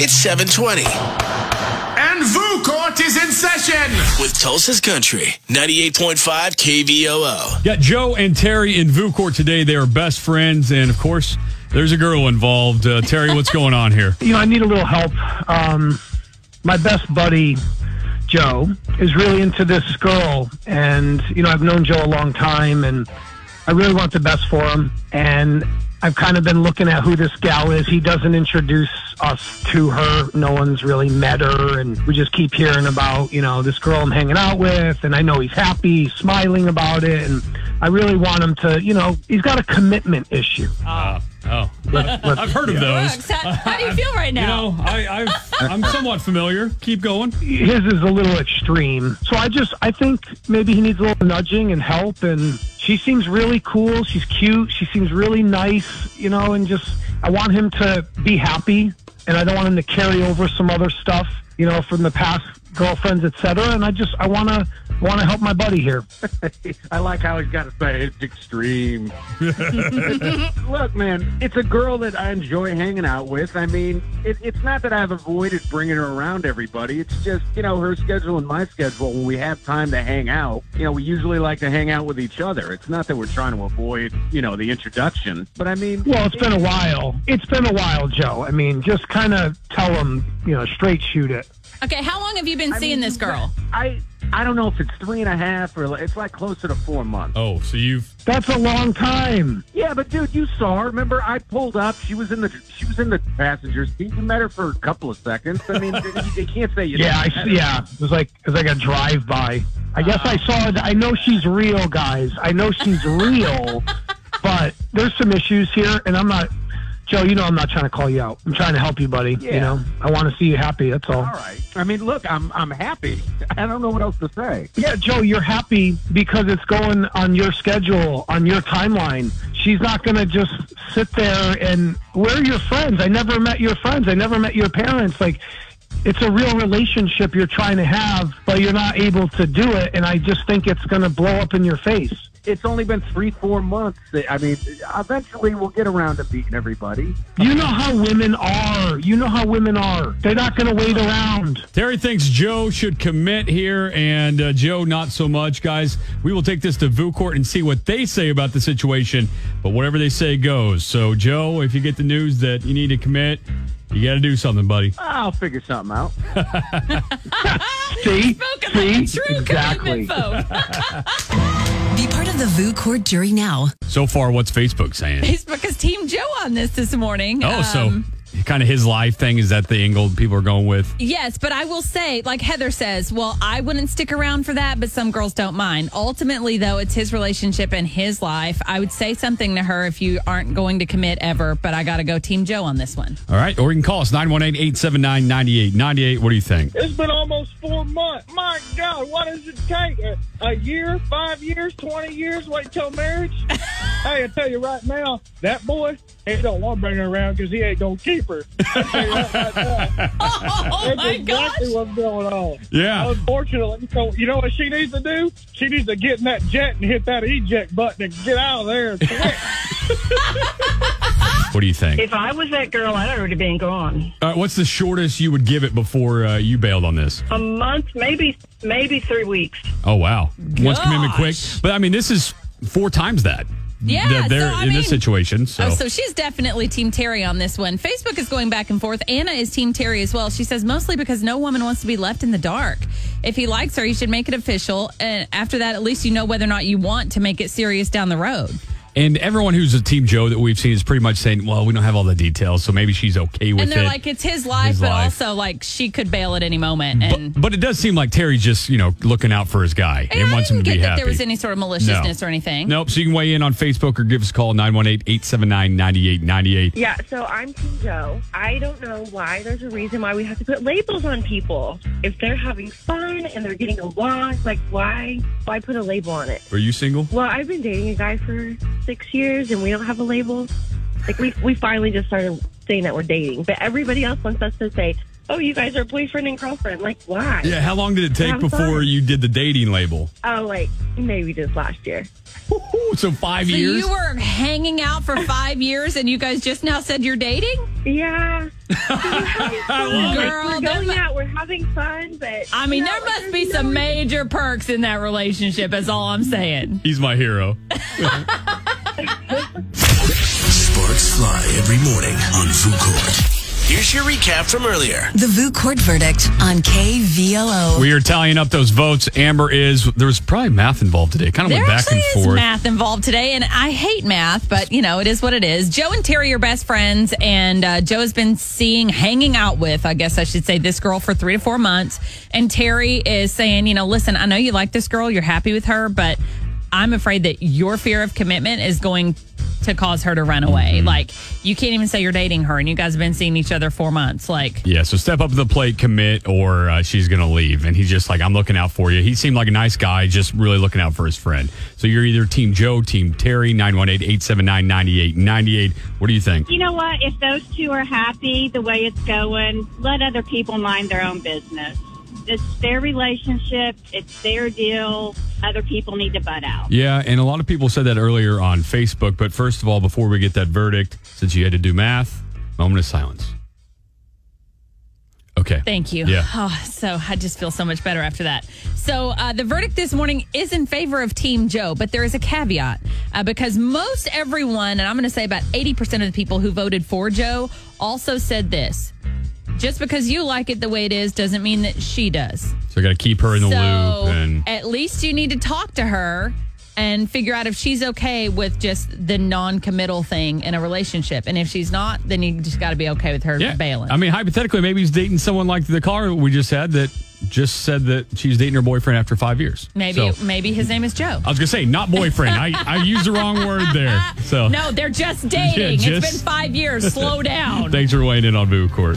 It's 720 And VOO Court is in session. with Tulsa's Country, 98.5 KVOO. Got Joe and Terry in VOO Court today. They are best friends, and of course, there's a girl involved. Uh, Terry, what's going on here? you know, I need a little help. Um, my best buddy, Joe, is really into this girl, and you know, I've known Joe a long time, and I really want the best for him. And I've kind of been looking at who this gal is. He doesn't introduce us to her. No one's really met her, and we just keep hearing about you know this girl I'm hanging out with, and I know he's happy, he's smiling about it, and I really want him to, you know, he's got a commitment issue. Uh, oh, Let's- let's- I've heard of those. How, how do you feel right now? You now? know, I, I'm somewhat familiar. Keep going. his is a little extreme. So I just I think maybe he needs a little nudging and help and she seems really cool. She's cute. She seems really nice, you know, and just I want him to be happy and I don't want him to carry over some other stuff, you know, from the past girlfriends, etc. And I just I want to want to help my buddy here. I like how he's got to say it's extreme. Look, man, it's a girl that I enjoy hanging out with. I mean, it, it's not that I've avoided bringing her around everybody. It's just, you know, her schedule and my schedule. When we have time to hang out, you know, we usually like to hang out with each other. It's not that we're trying to avoid, you know, the introduction. But I mean, Well, it's been a while. It's been a while, Joe. I mean, just kind of tell him, you know, straight shoot it. Okay, how long have you been I seeing mean, this girl? I I don't know if it's three and a half or like- it's like closer to four months. Oh, so you've That's a long time. Yeah, but dude, you saw her. Remember, I pulled up. She was in the she was in the passenger seat. You met her for a couple of seconds. I mean, you, you can't say you. Yeah, I, didn't met her. yeah. It was like it was like a drive by. I guess I ah. saw it. I know she's real, guys. I know she's real, but there's some issues here, and I'm not. Joe, you know I'm not trying to call you out. I'm trying to help you, buddy. You know, I want to see you happy. That's all. All right. I mean, look, I'm I'm happy. I don't know what else to say. Yeah, Joe, you're happy because it's going on your schedule, on your timeline. She's not going to just sit there and we're your friends. I never met your friends. I never met your parents. Like, it's a real relationship you're trying to have, but you're not able to do it. And I just think it's going to blow up in your face. It's only been three, four months. I mean, eventually we'll get around to beating everybody. You know how women are. You know how women are. They're not going to wait around. Terry thinks Joe should commit here, and uh, Joe not so much. Guys, we will take this to VOO Court and see what they say about the situation. But whatever they say goes. So, Joe, if you get the news that you need to commit, you got to do something, buddy. I'll figure something out. See? Spoken See? like a true exactly. commitment folk. Be part of the VOO Court jury now. So far, what's Facebook saying? Facebook is Team Joe on this this morning. Oh, so Um, kind of his life thing. Is that the angle people are going with? Yes, but I will say, like Heather says, well, I wouldn't stick around for that, but some girls don't mind. Ultimately, though, it's his relationship and his life. I would say something to her if you aren't going to commit ever, but I got to go Team Joe on this one. All right. Or you can call us 918 879 9898. What do you think? It's been almost four months. My God, what does it take? A, a year, five years, 20 years, wait till marriage? hey, I tell you right now, that boy, he don't want to bring her around because he ain't going to keep her. I tell you that right now. Oh, That's my gosh. exactly what's going on. Yeah. Unfortunately, so you know what she needs to do? She needs to get in that jet and hit that eject button and get out of there. What do you think? If I was that girl, I'd already been gone. Uh, what's the shortest you would give it before uh, you bailed on this? A month, maybe, maybe three weeks. Oh, wow. Once commitment quick. But I mean, this is four times that. Yeah, That they're so, in this situation. So, Oh, so she's definitely Team Terry on this one. Facebook is going back and forth. Anna is Team Terry as well. She says mostly because no woman wants to be left in the dark. If he likes her, you should make it official. And after that, at least you know whether or not you want to make it serious down the road. And everyone who's a Team Joe that we've seen is pretty much saying, well, we don't have all the details, so maybe she's okay with it. and they're it. like, it's his life, His but life. also like she could bail at any moment. And but, but it does seem like Terry's just, you know, looking out for his guy and, I wants him to get be that happy. there was any sort of maliciousness or anything. Nope. So you can weigh in on Facebook or give us a call 918 879 9898. Yeah, so I'm Team Joe. I don't know why there's a reason why we have to put labels on people. If they're having fun and they're getting along, like why why put a label on it? Are you single? Well, I've been dating a guy for six years and we don't have a label. Like we we finally just started saying that we're dating, but everybody else wants us to say oh, you guys are boyfriend and girlfriend. Like, why? Yeah, how long did it take Have before fun. you did the dating label? Oh, like maybe just last year. Ooh, so five So years. you were hanging out for five years and you guys just now said you're dating? Yeah. I love it. Girl, we're there going mu- out, we're having fun, but I mean, know, there must be some major perks in that relationship, is all I'm saying. He's my hero. every morning on VOO Court. Here's your recap from earlier. The VOO court verdict on KVOO. We are tallying up those votes. Amber is there was probably math involved today. Kind of There went back and is forth. math involved today, and I hate math, but you know it is what it is. Joe and Terry are best friends, and uh, Joe has been seeing, hanging out with, I guess I should say, this girl for three to four months, and Terry is saying, you know, listen, I know you like this girl, you're happy with her, but I'm afraid that your fear of commitment is going to cause her to run away. Mm-hmm. Like you can't even say you're dating her, and you guys have been seeing each other four months. Like Yeah, so step up to the plate, commit, or uh, she's going to leave. And he's just like, I'm looking out for you. He seemed like a nice guy, just really looking out for his friend. So you're either Team Joe, Team Terry, 918 879 9898. What do you think? You know what? If those two are happy the way it's going, let other people mind their own business. It's their relationship, it's their deal. Other people need to butt out. Yeah, and a lot of people said that earlier on Facebook. But first of all, before we get that verdict, since you had to do math, moment of silence. Okay. Thank you. Yeah. Oh, so I just feel so much better after that. So uh, the verdict this morning is in favor of Team Joe, but there is a caveat uh, because most everyone, and I'm going to say about 80% of the people who voted for Joe, also said this. Just because you like it the way it is doesn't mean that she does. So I got to keep her in the so loop. And at least you need to talk to her and figure out if she's okay with just the non-committal thing in a relationship. And if she's not, then you just got to be okay with her yeah, bailing. I mean, hypothetically, maybe he's dating someone like the car we just had that just said that she's dating her boyfriend after five years. maybe So- maybe his name is Joe. I was gonna say not boyfriend. I, I used the wrong word there. So No, they're just dating. Yeah, it's just- been five years. Slow down. thanks for weighing in on VOO Court.